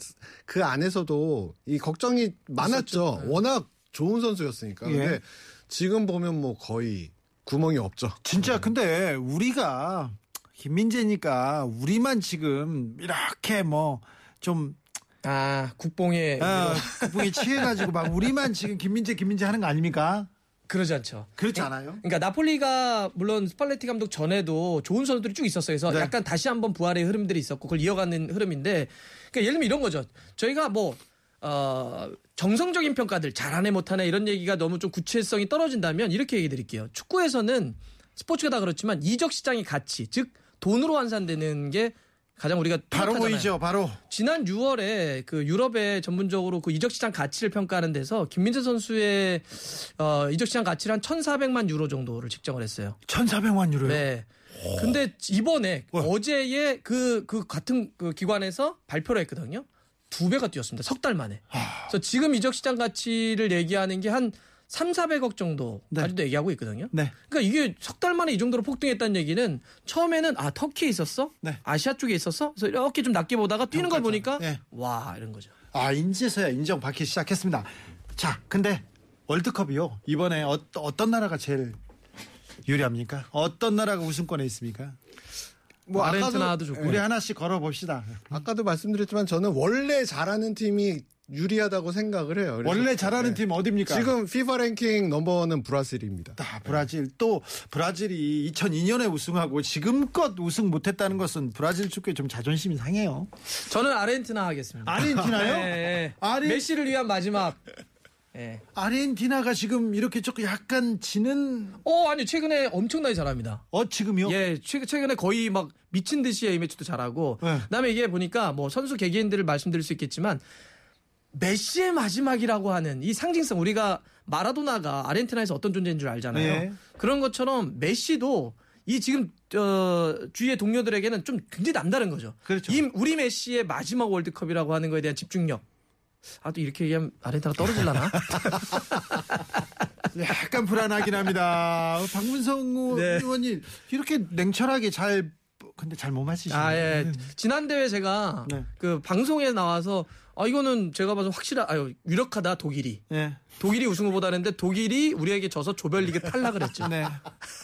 그 안에서도 이 걱정이 많았죠. 워낙 좋은 선수였으니까. 예. 근데 지금 보면 뭐 거의 구멍이 없죠. 진짜 근데 우리가 김민재니까 우리만 지금 이렇게 뭐좀 아 국뽕에 어, 국뽕에 취해가지고 막 우리만 지금 김민재 김민재 하는 거 아닙니까? 그러지 않죠. 그렇지 않아요? 그러니까 나폴리가 물론 스팔레티 감독 전에도 좋은 선수들이 쭉 있었어요. 그래서 네. 약간 다시 한번 부활의 흐름들이 있었고 그걸 이어가는 흐름인데 그러니까 예를 들면 이런 거죠. 저희가 뭐 어, 정성적인 평가들 잘하네 못하네 이런 얘기가 너무 좀 구체성이 떨어진다면 이렇게 얘기 드릴게요. 축구에서는 스포츠가 다 그렇지만 이적 시장의 가치 즉 돈으로 환산되는 게 가장 우리가 바로. 보이죠, 바로. 지난 6월에 그 유럽에 전문적으로 그 이적 시장 가치를 평가하는 데서 김민재 선수의 어, 이적 시장 가치를 한 1,400만 유로 정도를 측정을 했어요. 1,400만 유로요. 네. 근데 이번에 와. 어제에 그, 그 같은 그 기관에서 발표를 했거든요. 두 배가 뛰었습니다. 석 달 만에. 그래서 지금 이적 시장 가치를 얘기하는 게 한 3, 400억 정도까지도 얘기하고 있거든요. 네. 그러니까 이게 석 달 만에 이 정도로 폭등했다는 얘기는 처음에는 아 터키에 있었어? 네. 아시아 쪽에 있었어? 그래서 이렇게 좀 낮게 보다가 뛰는 걸 보니까 네. 와 이런 거죠. 아, 인제서야 인정받기 시작했습니다. 자, 근데 월드컵이요. 이번에 어, 어떤 나라가 제일 유리합니까? 어떤 나라가 우승권에 있습니까? 뭐 아까도- 아르헨티나도 좋고. 우리 하나씩 걸어 봅시다. 아까도 말씀드렸지만 저는 원래 잘하는 팀이 유리하다고 생각을 해요. 원래 잘하는 네. 팀 어딥니까? 지금 FIFA 랭킹 넘버원은 브라질입니다. 아, 브라질 또 브라질이 2002년에 우승하고 지금껏 우승 못했다는 것은 브라질 축구에 좀 자존심이 상해요. 저는 아르헨티나 하겠습니다. 아르헨티나요? 네. 아르- 메시를 위한 마지막. 네. 아르헨티나가 지금 이렇게 조금 약간 지는 어 아니 최근에 엄청나게 잘합니다. 어 지금요? 예, 최- 최근에 거의 막 미친 듯이 A매치도 잘하고. 네. 그다음에 이게 보니까 뭐 선수 개개인들을 말씀드릴 수 있겠지만 메시의 마지막이라고 하는 이 상징성 우리가 마라도나가 아르헨티나에서 어떤 존재인 줄 알잖아요. 네. 그런 것처럼 메시도 이 지금 어, 주위의 동료들에게는 좀 굉장히 남다른 거죠. 그렇죠. 이 우리 메시의 마지막 월드컵이라고 하는 거에 대한 집중력. 아 또 이렇게 얘기하면 아르헨티나가 떨어질라나? 약간 불안하긴 합니다. 박문성 네. 의원이 이렇게 냉철하게 잘 근데 잘 못 맞히시네요. 아, 예. 지난 대회 제가 네. 그 방송에 나와서 아, 이거는 제가 봐서 확실하, 아유, 유력하다, 독일이. 예. 독일이 우승 후보다 했는데 독일이 우리에게 져서 조별리그 탈락을 했죠. 네.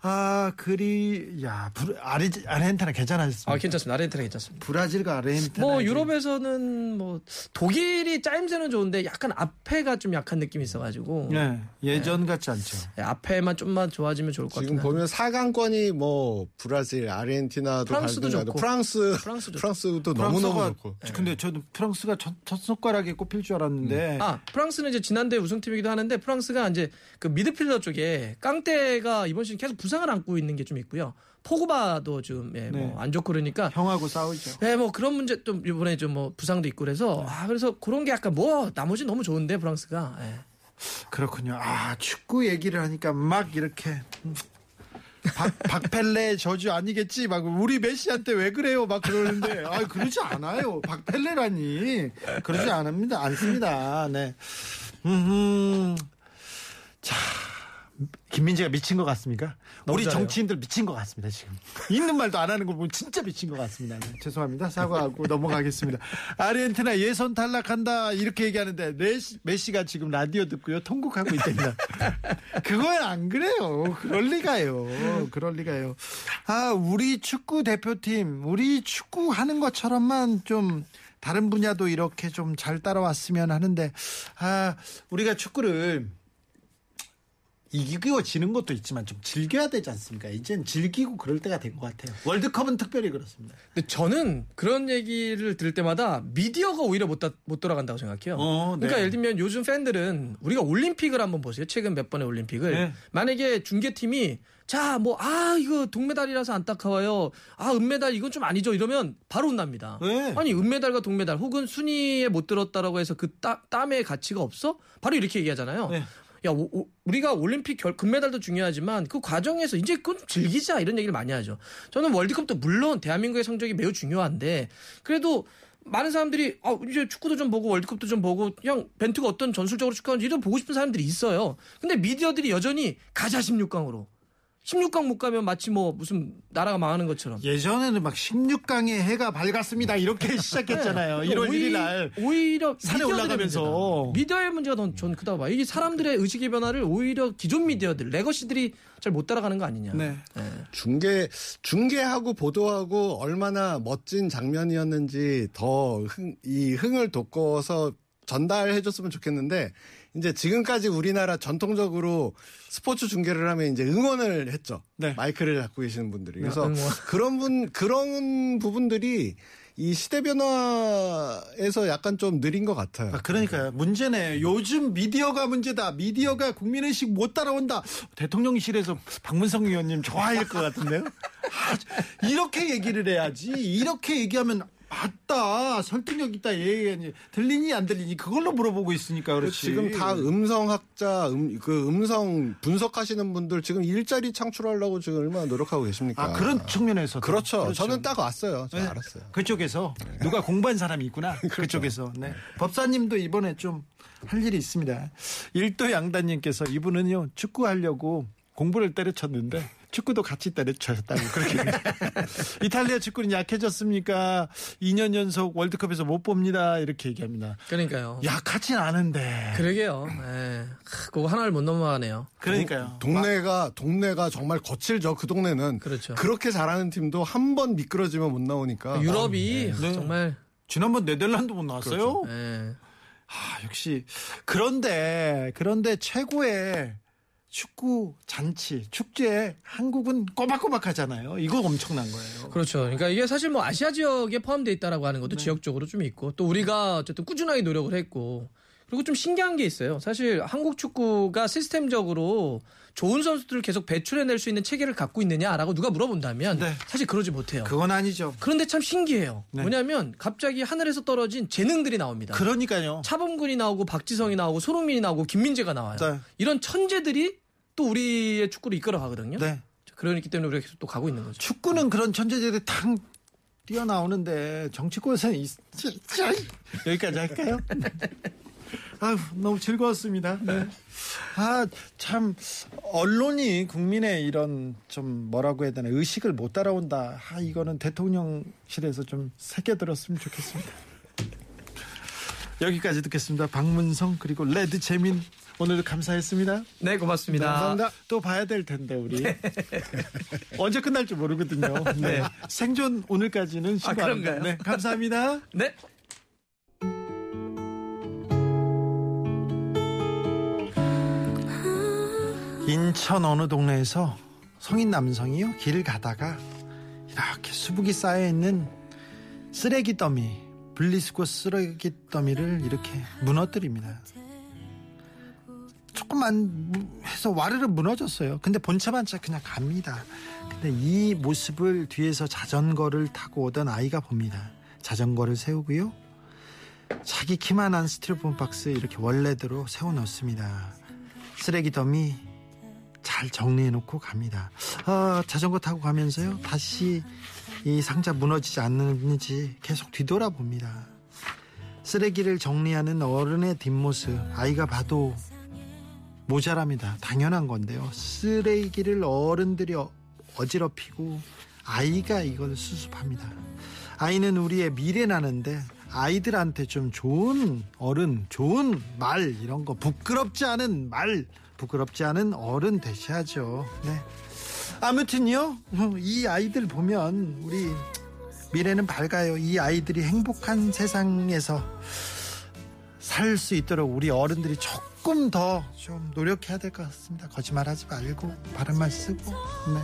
아, 그리 야, 브라- 아르 아르헨티나 괜찮았습니다. 아, 괜찮습니다. 아르헨티나 괜찮습니다. 브라질과 아르헨티나 뭐 유럽에서는 뭐 독일이 짜임새는 좋은데 약간 앞에가 좀 약한 느낌이 있어가지고 네, 예전 같지 않죠. 예, 앞에만 좀만 좋아지면 좋을 것 지금 같아요. 보면 4강권이 뭐 브라질, 아르헨티나도 프랑스도 좋고. 프랑스, 프랑스. 프랑스도 너무 너무 프랑스가- 좋고. 근데 저도 프랑스가 첫, 첫 손가락에 꼽힐 줄 알았는데 아, 프랑스는 이제 지난대 우승팀이기도 하는데 프랑스가 이제 그 미드필더 쪽에 깡테가 이번 시즌 계속 부상 을 안고 있는 게 좀 있고요. 포그바도 좀 예, 네. 뭐안 좋고 그러니까 형하고 싸우죠. 네, 뭐 그런 문제 또 이번에 좀 뭐 부상도 있고 그래서 아 그래서 그런 게 약간 뭐 나머지 너무 좋은데 프랑스가 예. 그렇군요. 아 축구 얘기를 하니까 막 이렇게 음. 박, 박펠레 저주 아니겠지? 막 우리 메시한테 왜 그래요? 막 그러는데 아 그러지 않아요. 박펠레라니 그러지 않습니다. 않습니다. 네. 음. 자. 김민재가 미친 것 같습니까? 우리 잘해요. 정치인들 미친 것 같습니다 지금 있는 말도 안 하는 걸 보면 진짜 미친 것 같습니다. 네, 죄송합니다 사과하고 넘어가겠습니다. 아르헨티나 예선 탈락한다 이렇게 얘기하는데 메시, 메시가 지금 라디오 듣고요 통곡하고 있답니다. 그건 안 그래요. 그럴 리가요. 그럴 리가요. 아 우리 축구 대표팀 우리 축구 하는 것처럼만 좀 다른 분야도 이렇게 좀 잘 따라왔으면 하는데 아 우리가 축구를 이기고 지는 것도 있지만 좀 즐겨야 되지 않습니까? 이젠 즐기고 그럴 때가 된 것 같아요. 월드컵은 특별히 그렇습니다. 근데 저는 그런 얘기를 들을 때마다 미디어가 오히려 못, 다- 못 돌아간다고 생각해요. 어, 네. 그러니까 예를 들면 요즘 팬들은 우리가 올림픽을 한번 보세요. 최근 몇 번의 올림픽을. 네. 만약에 중계팀이 자, 뭐, 아, 이거 동메달이라서 안타까워요. 아, 은메달 이건 좀 아니죠. 이러면 바로 혼납니다. 네. 아니, 은메달과 동메달 혹은 순위에 못 들었다라고 해서 그 따, 땀의 가치가 없어? 바로 이렇게 얘기하잖아요. 네. 야, 오- 오- 우리가 올림픽 결, 금메달도 중요하지만 그 과정에서 이제 그건 좀 즐기자 이런 얘기를 많이 하죠. 저는 월드컵도 물론 대한민국의 성적이 매우 중요한데 그래도 많은 사람들이 아, 이제 축구도 좀 보고 월드컵도 좀 보고 그냥 벤투가 어떤 전술적으로 축구하는지 이런 보고 싶은 사람들이 있어요. 근데 미디어들이 여전히 가자 16강으로. 16강 못 가면 마치 뭐 무슨 나라가 망하는 것처럼. 예전에는 막 16강에 해가 밝았습니다. 이렇게 시작했잖아요. 1월 1일 날. 오히려 산에 올라가면서. 문제다. 미디어의 문제가 더전 크다고 봐요. 이게 사람들의 의식의 변화를 오히려 기존 미디어들, 레거시들이 잘 못 따라가는 거 아니냐. 네. 중계 중계하고 보도하고 얼마나 멋진 장면이었는지 더이 흥을 돋궈서 전달해줬으면 좋겠는데 이제 지금까지 우리나라 전통적으로 스포츠 중계를 하면 이제 응원을 했죠. 네. 마이크를 갖고 계시는 분들이. 그래서 응원. 그런 분 그런 부분들이 이 시대 변화에서 약간 좀 느린 것 같아요. 아, 그러니까요. 문제네. 요즘 미디어가 문제다. 미디어가 국민의식 못 따라온다. 대통령실에서 박문성 의원님 좋아할 것 같은데요. 아, 이렇게 얘기를 해야지. 이렇게 얘기하면 맞다. 설득력 있다. 얘기하니 들리니 안 들리니 그걸로 물어보고 있으니까 그렇지. 지금 다 음성학자, 음, 그 음성 분석하시는 분들 지금 일자리 창출하려고 지금 얼마나 노력하고 계십니까? 아 그런 측면에서 그렇죠. 저는 딱 왔어요. 저 네. 알았어요. 그쪽에서 누가 공부한 사람이 있구나. 그쪽에서. 네. 법사님도 이번에 좀 할 일이 있습니다. 일도 양단님께서 이분은요 축구하려고 공부를 때려쳤는데 축구도 같이 때려쳤다고 그렇게 이탈리아 축구는 약해졌습니까? 2년 연속 월드컵에서 못 봅니다. 이렇게 얘기합니다. 그러니까요. 약하진 않은데. 그러게요. 예. 하, 그거 하나를 못 넘어가네요. 그러니까요. 동네가 동네가 정말 거칠죠. 그 동네는 그렇죠. 렇게 잘하는 팀도 한 번 미끄러지면 못 나오니까. 유럽이 네. 정말 지난번 네덜란드 못 나왔어요. 예. 아, 역시 그런데 그런데 최고의 축구 잔치 축제 한국은 꼬박꼬박 하잖아요. 이거 엄청난 거예요. 그렇죠. 그러니까 이게 사실 뭐 아시아 지역에 포함되어 있다라고 하는 것도 지역적으로 좀 있고 또 우리가 어쨌든 꾸준하게 노력을 했고 그리고 좀 신기한 게 있어요. 사실 한국 축구가 시스템적으로 좋은 선수들을 계속 배출해낼 수 있는 체계를 갖고 있느냐라고 누가 물어본다면 네. 사실 그러지 못해요. 그건 아니죠. 그런데 참 신기해요. 네. 뭐냐면 갑자기 하늘에서 떨어진 재능들이 나옵니다. 그러니까요. 차범근이 나오고 박지성이 나오고 손흥민이 나오고 김민재가 나와요. 네. 이런 천재들이 또 우리의 축구를 이끌어 가거든요. 네. 그러기 때문에 우리가 계속 또 가고 있는 거죠. 축구는 그런 천재들이 탁 뛰어나오는데 정치권에서는 이- 진짜 여기까지 할까요? 아유, 너무 즐거웠습니다. 네. 아, 참, 언론이 국민의 이런 좀 뭐라고 해야 되나, 의식을 못 따라온다. 아, 이거는 대통령실에서 좀 새겨들었으면 좋겠습니다. 여기까지 듣겠습니다. 박문성, 그리고 레드 재민. 오늘도 감사했습니다. 네, 고맙습니다. 감사합니다. 또 봐야 될 텐데 우리 언제 끝날지 모르거든요. 네. 네. 생존 오늘까지는 아, 신고합니다. 그런가요? 네, 감사합니다. 네. 인천 어느 동네에서 성인 남성이요 길을 가다가 이렇게 수북이 쌓여 있는 쓰레기 더미 분리수거 쓰레기 더미를 이렇게 무너뜨립니다. 조금만 무- 해서 와르르 무너졌어요. 근데 본체반차 그냥 갑니다. 근데 이 모습을 뒤에서 자전거를 타고 오던 아이가 봅니다. 자전거를 세우고요. 자기 키만한 스티로폼 박스에 이렇게 원래대로 세워 넣습니다. 쓰레기 더미 잘 정리해 놓고 갑니다. 아, 자전거 타고 가면서요. 다시 이 상자 무너지지 않는지 계속 뒤돌아봅니다. 쓰레기를 정리하는 어른의 뒷모습 아이가 봐도 모자랍니다. 당연한 건데요. 쓰레기를 어른들이 어- 어지럽히고 아이가 이걸 수습합니다. 아이는 우리의 미래나는데 아이들한테 좀 좋은 어른, 좋은 말 이런 거 부끄럽지 않은 말, 부끄럽지 않은 어른 되셔야죠. 네. 아무튼요, 이 아이들 보면 우리 미래는 밝아요. 이 아이들이 행복한 세상에서 살 수 있도록 우리 어른들이 조금 더 좀 노력해야 될 것 같습니다. 거짓말하지 말고 바른말 쓰고, 네,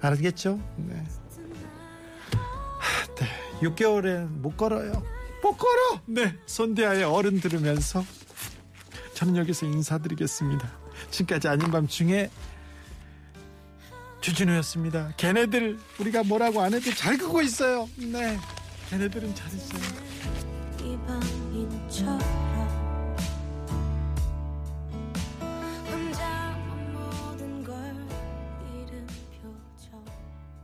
알겠죠? 네. 하, 네, 6개월엔 못 걸어요. 못 걸어. 네, 손대하의 어른 들으면서 저는 여기서 인사드리겠습니다. 지금까지 아닌 밤 중에 주진우였습니다. 걔네들 우리가 뭐라고 안 해도 잘 크고 있어요. 네, 걔네들은 잘했어요.